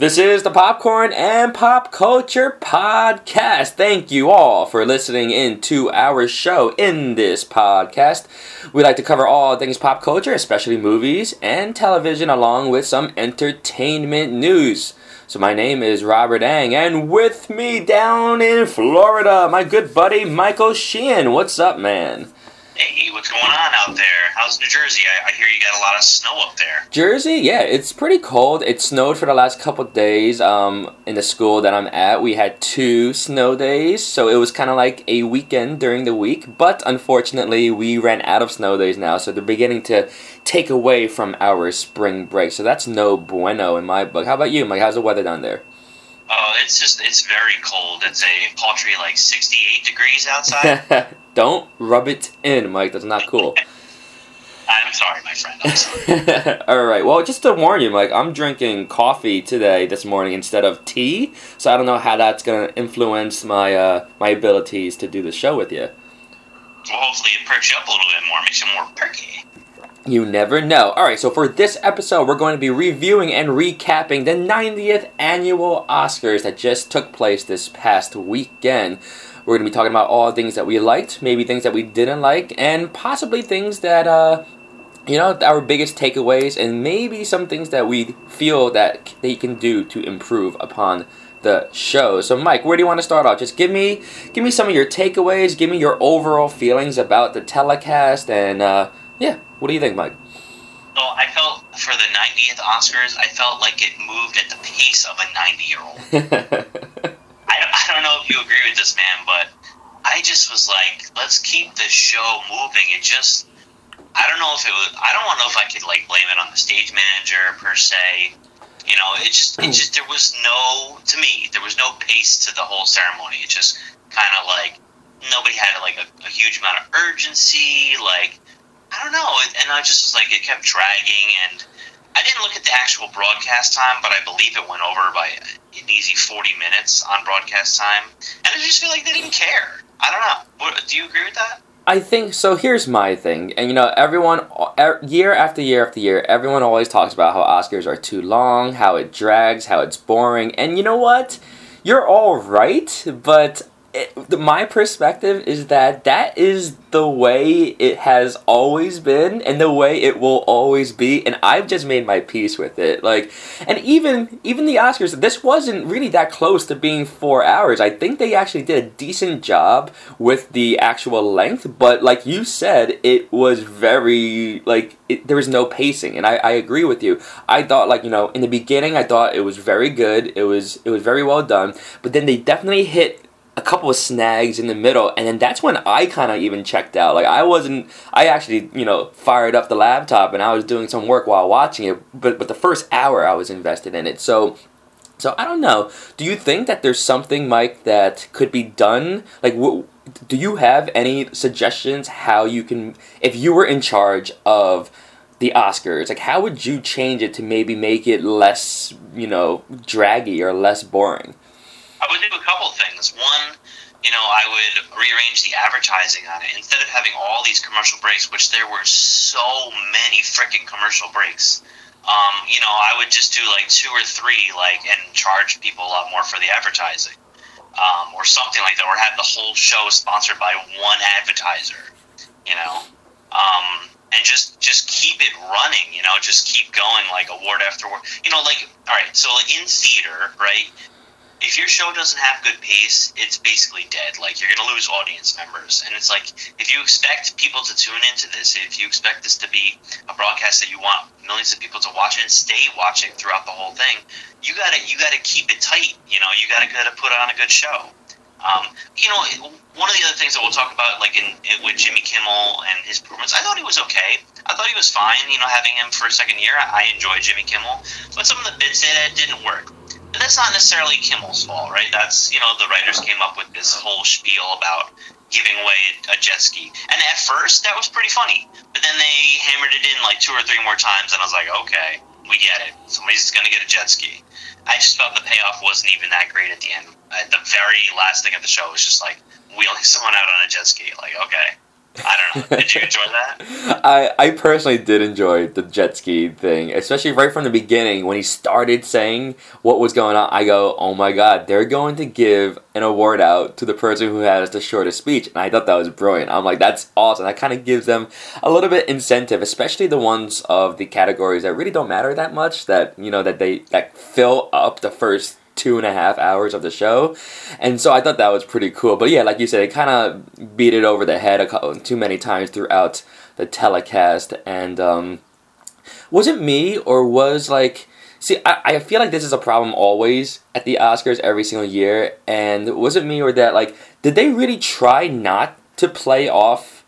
This is the Popcorn and Pop Culture Podcast. Thank you all for listening in to our show. In this podcast, we like to cover all things pop culture, especially movies and television, along with some entertainment news. So, my name is Robert Ang, and with me down in Florida, my good buddy Michael Sheehan. What's up, man? Hey, what's going on out there? How's New Jersey? I, I, hear you got a lot of snow up there. Jersey, yeah, it's pretty cold. It snowed for the last couple days. Um, in the school that I'm at, we had two snow days, so it was kind of like a weekend during the week. But unfortunately, we ran out of snow days now, so they're beginning to take away from our spring break. So that's no bueno in my book. How about you, Mike? How's the weather down there? Oh, it's just it's very cold. It's a paltry like 68 degrees outside. Don't rub it in, Mike. That's not cool. I'm sorry, my friend. I'm sorry. All right. Well, just to warn you, Mike, I'm drinking coffee today this morning instead of tea, so I don't know how that's going to influence my uh, my abilities to do the show with you. Well, hopefully it perks you up a little bit more, makes you more perky. You never know. All right, so for this episode, we're going to be reviewing and recapping the 90th annual Oscars that just took place this past weekend. We're going to be talking about all things that we liked, maybe things that we didn't like, and possibly things that, uh, you know, our biggest takeaways, and maybe some things that we feel that they can do to improve upon the show. So, Mike, where do you want to start off? Just give me, give me some of your takeaways. Give me your overall feelings about the telecast, and uh, yeah, what do you think, Mike? Well, I felt for the 90th Oscars, I felt like it moved at the pace of a 90 year old. I, I don't know if you agree with this, man, but I just was like, let's keep this show moving. It just, I don't know if it was, I don't know if I could like blame it on the stage manager per se. You know, it just, it just, there was no, to me, there was no pace to the whole ceremony. It just kind of like, nobody had like a, a huge amount of urgency. Like, I don't know. And I just was like, it kept dragging. And I didn't look at the actual broadcast time, but I believe it went over by an easy 40 minutes on broadcast time. And I just feel like they didn't care. I don't know. Do you agree with that? I think so. Here's my thing, and you know, everyone, year after year after year, everyone always talks about how Oscars are too long, how it drags, how it's boring, and you know what? You're all right, but it, my perspective is that that is the way it has always been and the way it will always be and i've just made my peace with it. Like and even even the oscars this wasn't really that close to being four hours. I think they actually did a decent job with the actual length but like you said it was very like it, there was no pacing and I, I agree with you. I thought like you know in the beginning i thought it was very good. It was it was very well done but then they definitely hit a couple of snags in the middle, and then that's when I kind of even checked out. Like I wasn't, I actually you know fired up the laptop and I was doing some work while watching it, but but the first hour I was invested in it. So so I don't know. Do you think that there's something, Mike, that could be done? Like, w- do you have any suggestions how you can, if you were in charge of the Oscars, like how would you change it to maybe make it less, you know, draggy or less boring? I would do a couple things. One, you know, I would rearrange the advertising on it. Instead of having all these commercial breaks, which there were so many freaking commercial breaks, um, you know, I would just do like two or three, like, and charge people a lot more for the advertising. Um, or something like that, or have the whole show sponsored by one advertiser, you know, um, and just just keep it running, you know, just keep going like award after award, you know, like all right, so like in theater, right, if your show doesn't have good pace, it's basically dead. Like you're gonna lose audience members, and it's like if you expect people to tune into this, if you expect this to be a broadcast that you want millions of people to watch and stay watching throughout the whole thing, you gotta you gotta keep it tight. You know, you gotta gotta put on a good show. Um, you know, one of the other things that we'll talk about, like in, in, with Jimmy Kimmel and his performance, I thought he was okay. I thought he was fine. You know, having him for a second year, I, I enjoyed Jimmy Kimmel, but some of the bits it didn't work that's not necessarily Kimmel's fault, right? That's you know the writers came up with this whole spiel about giving away a jet ski, and at first that was pretty funny, but then they hammered it in like two or three more times, and I was like, okay, we get it. Somebody's gonna get a jet ski. I just felt the payoff wasn't even that great at the end. At the very last thing of the show was just like wheeling someone out on a jet ski. Like, okay. Did you enjoy that? I, I personally did enjoy the jet ski thing, especially right from the beginning when he started saying what was going on. I go, oh my god, they're going to give an award out to the person who has the shortest speech, and I thought that was brilliant. I'm like, that's awesome. That kind of gives them a little bit incentive, especially the ones of the categories that really don't matter that much. That you know that they that fill up the first two and a half hours of the show. And so I thought that was pretty cool. But yeah, like you said, it kind of beat it over the head couple, too many times throughout the telecast. And um, was it me or was like. See, I, I feel like this is a problem always at the Oscars every single year. And was it me or that, like, did they really try not to play off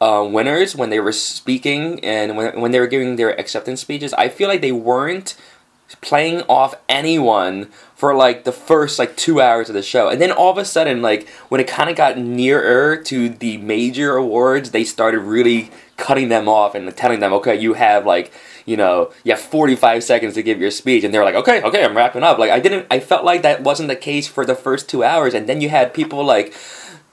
uh, winners when they were speaking and when, when they were giving their acceptance speeches? I feel like they weren't playing off anyone for like the first like two hours of the show. And then all of a sudden like when it kind of got nearer to the major awards they started really cutting them off and telling them okay you have like you know you have 45 seconds to give your speech. And they're like okay okay i'm wrapping up. Like i didn't i felt like that wasn't the case for the first two hours. And then you had people like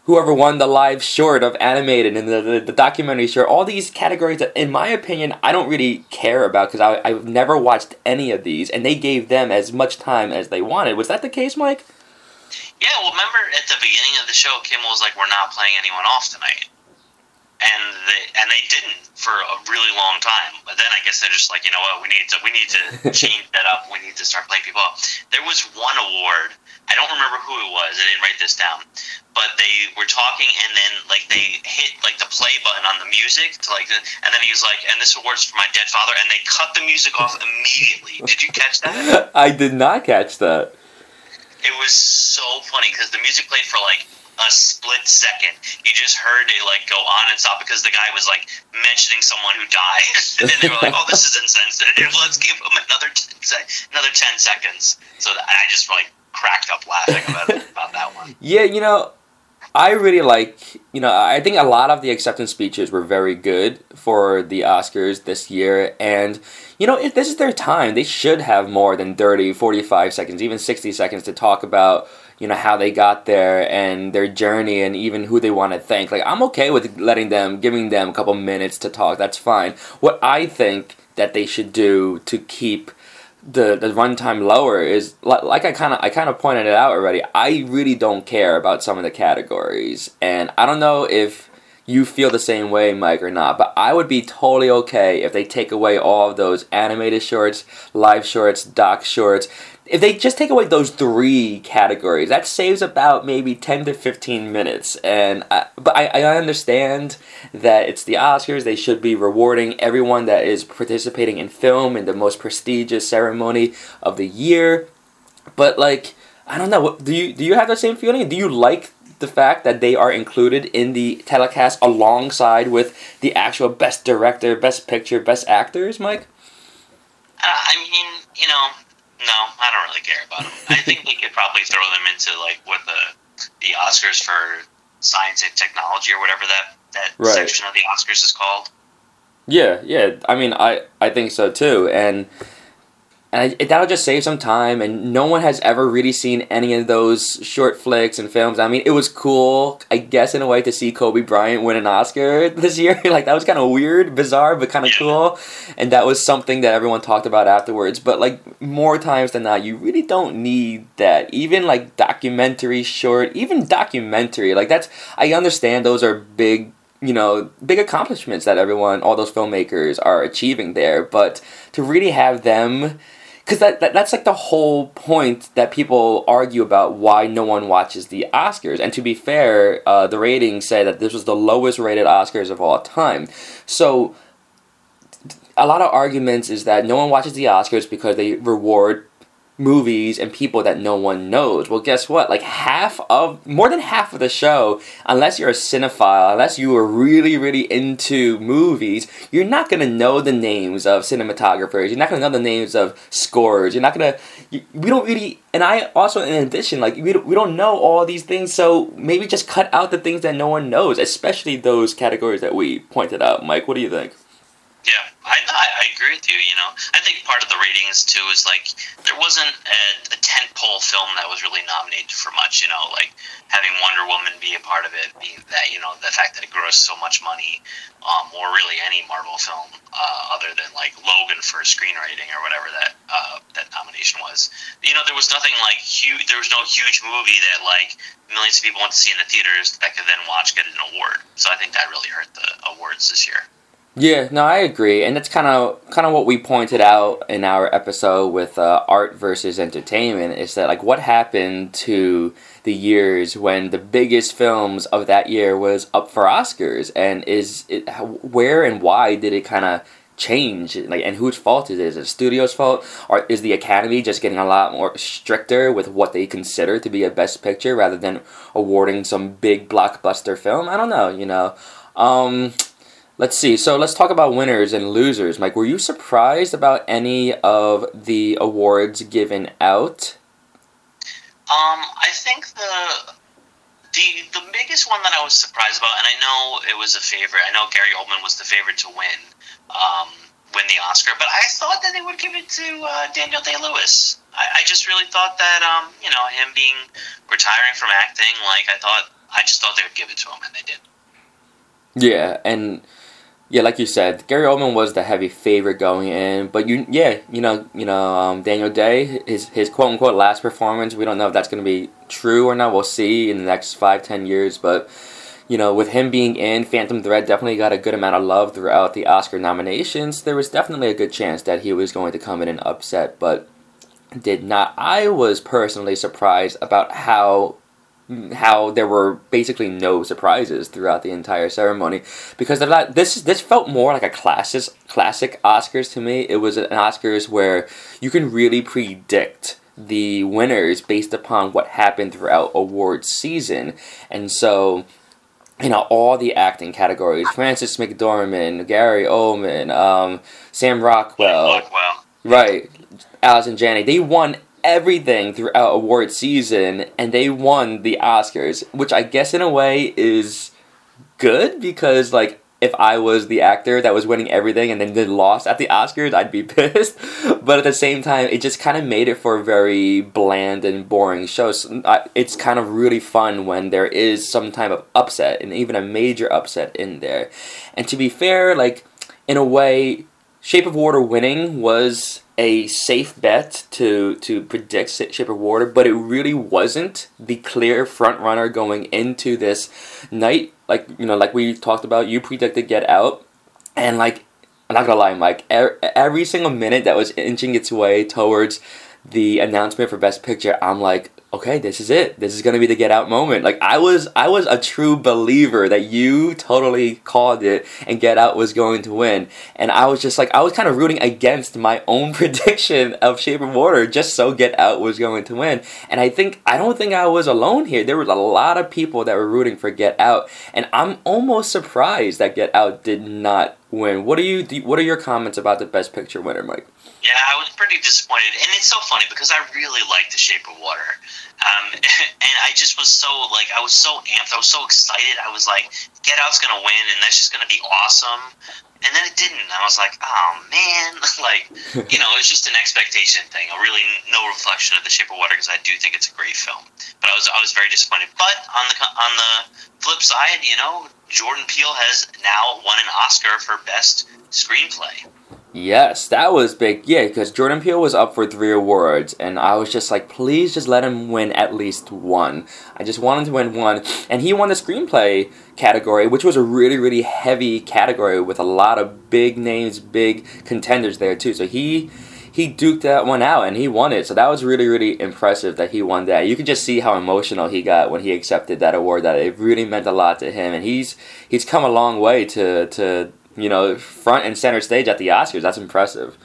whoever won the live short of animated and the, the, the documentary short, all these categories that, in my opinion, I don't really care about because I've never watched any of these, and they gave them as much time as they wanted. Was that the case, Mike? Yeah, well, remember at the beginning of the show, Kimmel was like, "We're not playing anyone off tonight," and they and they didn't for a really long time. But then I guess they're just like, you know what, we need to we need to change that up. We need to start playing people up. There was one award I don't remember who it was. I didn't write this down, but they were talking, and then like they hit like the play button on the music to like, the, and then he was like, "And this award's for my dead father," and they cut the music off immediately. Did you catch that? I did not catch that. It was so funny because the music played for like a split second. You just heard it like go on and stop because the guy was like mentioning someone who died, and then they were like, "Oh, this is insensitive. Let's give him another 10 se- another ten seconds." So I just like cracked up laughing about, about that one. Yeah, you know, I really like, you know, I think a lot of the acceptance speeches were very good for the Oscars this year. And, you know, if this is their time, they should have more than 30, 45 seconds, even 60 seconds to talk about, you know, how they got there and their journey and even who they want to thank. Like, I'm okay with letting them, giving them a couple minutes to talk. That's fine. What I think that they should do to keep the the runtime lower is like I kind of I kind of pointed it out already. I really don't care about some of the categories, and I don't know if you feel the same way, Mike, or not. But I would be totally okay if they take away all of those animated shorts, live shorts, doc shorts if they just take away those three categories, that saves about maybe ten to fifteen minutes. And I, but I, I understand that it's the Oscars; they should be rewarding everyone that is participating in film in the most prestigious ceremony of the year. But like, I don't know. What, do you do you have the same feeling? Do you like the fact that they are included in the telecast alongside with the actual best director, best picture, best actors, Mike? Uh, I mean, you know, no, I don't really care about them. I think they could probably throw them into like what the the Oscars for science and technology or whatever that that right. section of the Oscars is called. Yeah, yeah. I mean, I I think so too, and and I, that'll just save some time. And no one has ever really seen any of those short flicks and films. I mean, it was cool, I guess, in a way, to see Kobe Bryant win an Oscar this year. like that was kind of weird, bizarre, but kind of cool. And that was something that everyone talked about afterwards. But like more times than not, you really don't need that. Even like documentary short, even documentary, like that's. I understand those are big you know, big accomplishments that everyone, all those filmmakers are achieving there. But to really have them because that, that, that's like the whole point that people argue about why no one watches the Oscars. And to be fair, uh, the ratings say that this was the lowest rated Oscars of all time. So a lot of arguments is that no one watches the Oscars because they reward movies and people that no one knows. Well, guess what? Like half of, more than half of the show, unless you're a cinephile, unless you are really, really into movies, you're not gonna know the names of cinematographers. You're not gonna know the names of scores. You're not gonna. We don't really. And I also, in addition, like we we don't know all these things. So maybe just cut out the things that no one knows, especially those categories that we pointed out. Mike, what do you think? Yeah, I, I, agree with you. You know, I think part of the ratings too is like there wasn't a, a tent pole film that was really nominated for much. You know, like having Wonder Woman be a part of it, being that you know the fact that it grossed so much money, um, or really any Marvel film uh, other than like Logan for screenwriting or whatever that uh, that nomination was. You know, there was nothing like huge. There was no huge movie that like millions of people went to see in the theaters that could then watch get an award. So I think that really hurt the awards this year. Yeah, no, I agree, and that's kind of kind of what we pointed out in our episode with uh, art versus entertainment. Is that like what happened to the years when the biggest films of that year was up for Oscars, and is it where and why did it kind of change? Like, and whose fault is it? Is it studio's fault, or is the Academy just getting a lot more stricter with what they consider to be a best picture rather than awarding some big blockbuster film? I don't know. You know. Um, Let's see. So let's talk about winners and losers. Mike, were you surprised about any of the awards given out? Um, I think the the the biggest one that I was surprised about, and I know it was a favorite. I know Gary Oldman was the favorite to win, um, win the Oscar, but I thought that they would give it to uh, Daniel Day Lewis. I, I just really thought that, um, you know, him being retiring from acting, like I thought, I just thought they would give it to him, and they did. Yeah, and yeah, like you said, Gary Oldman was the heavy favorite going in, but you, yeah, you know, you know, um, Daniel Day, his his quote unquote last performance. We don't know if that's going to be true or not. We'll see in the next five, ten years. But you know, with him being in, Phantom Thread definitely got a good amount of love throughout the Oscar nominations. There was definitely a good chance that he was going to come in and upset, but did not. I was personally surprised about how how there were basically no surprises throughout the entire ceremony because this this felt more like a classic classic Oscars to me. It was an Oscars where you can really predict the winners based upon what happened throughout awards season, and so you know all the acting categories: Frances McDormand, Gary Oldman, um, Sam Rockwell, Rockwell. right, Allison Janney. They won everything throughout award season and they won the Oscars, which I guess in a way is good because like if I was the actor that was winning everything and then they lost at the Oscars, I'd be pissed. But at the same time, it just kind of made it for a very bland and boring show. So it's kind of really fun when there is some type of upset and even a major upset in there. And to be fair, like in a way, Shape of Water winning was a safe bet to to predict Shape of Water, but it really wasn't the clear front runner going into this night. Like you know, like we talked about, you predicted Get Out, and like I'm not gonna lie, Mike. Er, every single minute that was inching its way towards the announcement for Best Picture, I'm like, okay, this is it. This is gonna be the get out moment. Like I was, I was a true believer that you totally called it, and Get Out was going to win. And I was just like, I was kind of rooting against my own prediction of Shape of Water, just so Get Out was going to win. And I think, I don't think I was alone here. There was a lot of people that were rooting for Get Out, and I'm almost surprised that Get Out did not win. What are you? What are your comments about the Best Picture winner, Mike? Yeah, I was pretty disappointed, and it's so funny because I really liked The Shape of Water, um, and I just was so like I was so amped, I was so excited. I was like, Get Out's gonna win, and that's just gonna be awesome. And then it didn't. I was like, oh man, like you know, it's just an expectation thing. A really no reflection of The Shape of Water because I do think it's a great film, but I was I was very disappointed. But on the on the flip side, you know, Jordan Peele has now won an Oscar for best screenplay. Yes, that was big. Yeah, because Jordan Peele was up for three awards, and I was just like, please just let him win at least one. I just wanted to win one. And he won the screenplay category, which was a really, really heavy category with a lot of big names, big contenders there, too. So he. He duked that one out and he won it. So that was really, really impressive that he won that. You can just see how emotional he got when he accepted that award. That it really meant a lot to him, and he's he's come a long way to to you know, front and center stage at the Oscars. That's impressive.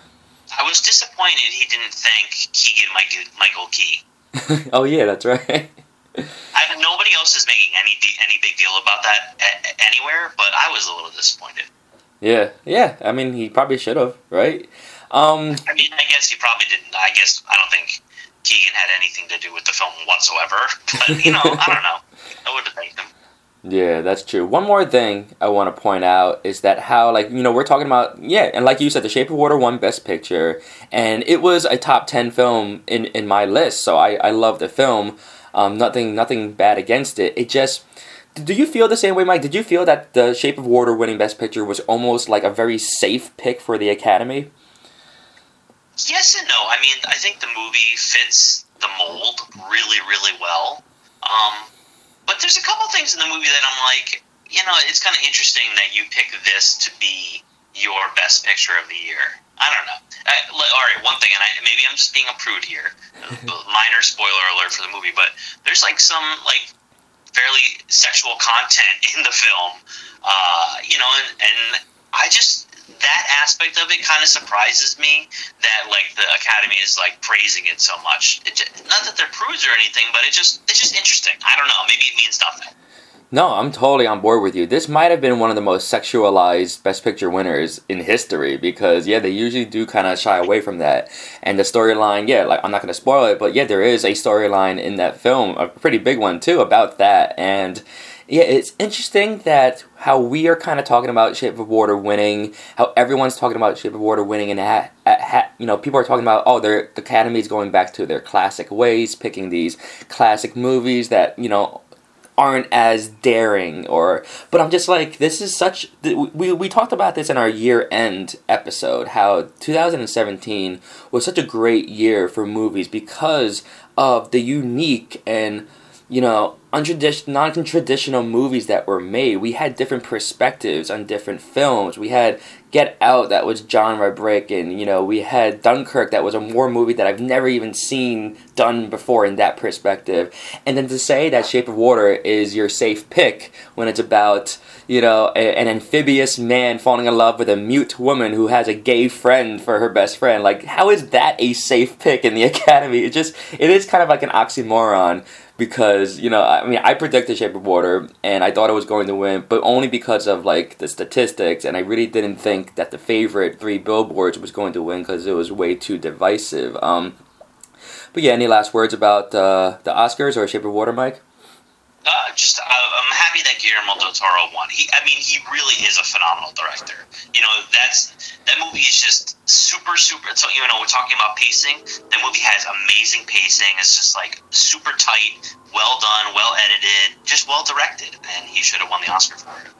I was disappointed he didn't thank Keegan Michael Key. oh yeah, that's right. I, nobody else is making any any big deal about that a- anywhere, but I was a little disappointed. Yeah, yeah. I mean, he probably should have, right? Um, I mean, I guess he probably didn't. I guess I don't think Keegan had anything to do with the film whatsoever. But you know, I don't know. I would have thanked him. Yeah, that's true. One more thing I want to point out is that how, like, you know, we're talking about, yeah, and like you said, The Shape of Water won Best Picture, and it was a top 10 film in, in my list, so I, I love the film. Um, nothing, nothing bad against it. It just, do you feel the same way, Mike? Did you feel that The Shape of Water winning Best Picture was almost like a very safe pick for the Academy? Yes and no. I mean, I think the movie fits the mold really, really well. Um, but there's a couple things in the movie that I'm like, you know, it's kind of interesting that you pick this to be your best picture of the year. I don't know. Uh, all right, one thing, and I, maybe I'm just being a prude here. Minor spoiler alert for the movie, but there's like some like fairly sexual content in the film, uh, you know, and, and I just that aspect of it kind of surprises me that like the academy is like praising it so much it just, not that they're prudes or anything but it just it's just interesting i don't know maybe it means nothing no, I'm totally on board with you. This might have been one of the most sexualized Best Picture winners in history because, yeah, they usually do kind of shy away from that. And the storyline, yeah, like I'm not going to spoil it, but yeah, there is a storyline in that film, a pretty big one too, about that. And yeah, it's interesting that how we are kind of talking about Shape of Water winning, how everyone's talking about Shape of Water winning, and ha- ha- you know people are talking about oh, the Academy is going back to their classic ways, picking these classic movies that you know aren't as daring or but i'm just like this is such we, we talked about this in our year end episode how 2017 was such a great year for movies because of the unique and you know, untraditional, non-traditional movies that were made. We had different perspectives on different films. We had Get Out that was genre breaking. You know, we had Dunkirk that was a war movie that I've never even seen done before in that perspective. And then to say that Shape of Water is your safe pick when it's about you know a, an amphibious man falling in love with a mute woman who has a gay friend for her best friend. Like, how is that a safe pick in the Academy? It just it is kind of like an oxymoron because you know I mean I predicted Shape of Water and I thought it was going to win, but only because of like the statistics, and I really didn't think that the favorite Three Billboards was going to win because it was way too divisive. Um, but yeah, any last words about uh, the Oscars or Shape of Water, Mike? Uh, just uh, I'm happy that Guillermo del Toro won. He, I mean, he really is a phenomenal director. You know, that's that movie is just super, super. So you know, we're talking about pacing. That movie has amazing pacing. It's just like super tight, well done, well edited, just well directed, and he should have won the Oscar for it.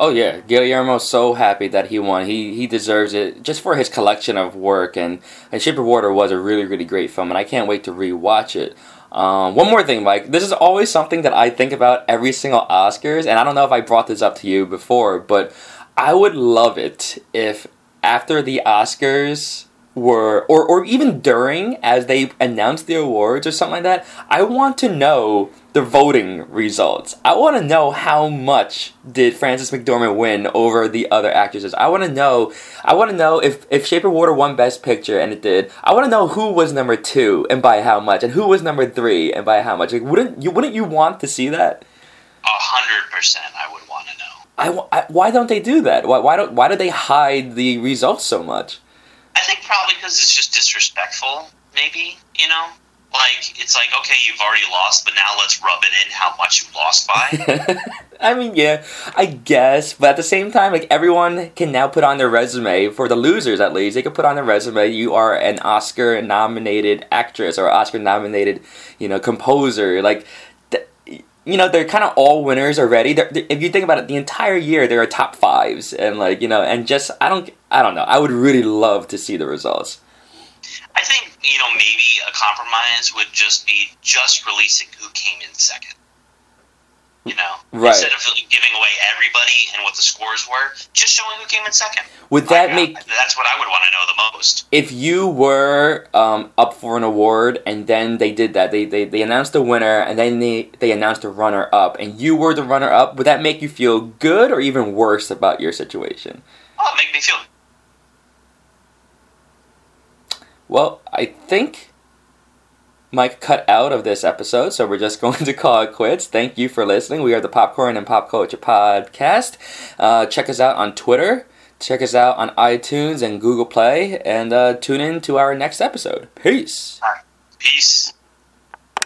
Oh yeah, Guillermo's so happy that he won. He he deserves it just for his collection of work. And, and Shape of Water was a really really great film, and I can't wait to rewatch it. Um, one more thing, Mike. This is always something that I think about every single Oscars, and I don't know if I brought this up to you before, but I would love it if after the Oscars were, or, or even during, as they announced the awards or something like that, I want to know the voting results. I want to know how much did Frances McDormand win over the other actresses. I want to know. I want to know if if Shape of Water won Best Picture and it did. I want to know who was number two and by how much, and who was number three and by how much. Like, wouldn't you? Wouldn't you want to see that? A hundred percent, I would want to know. I, I, why don't they do that? Why, why don't why do they hide the results so much? I think probably because it's just disrespectful. Maybe you know like it's like okay you've already lost but now let's rub it in how much you lost by i mean yeah i guess but at the same time like everyone can now put on their resume for the losers at least they can put on their resume you are an oscar nominated actress or oscar nominated you know composer like you know they're kind of all winners already. They're, they're, if you think about it the entire year there are top fives and like you know and just i don't i don't know. I would really love to see the results. I think you know maybe a compromise would just be just releasing who came in second. You know, right. instead of giving away everybody and what the scores were, just showing who came in second. Would that make that's what I would want to know the most? If you were um, up for an award and then they did that, they, they they announced the winner and then they they announced the runner up, and you were the runner up, would that make you feel good or even worse about your situation? Oh, it make me feel well, I think Mike cut out of this episode, so we're just going to call it quits. Thank you for listening. We are the Popcorn and Pop Culture Podcast. Uh, check us out on Twitter. Check us out on iTunes and Google Play, and uh, tune in to our next episode. Peace. Peace.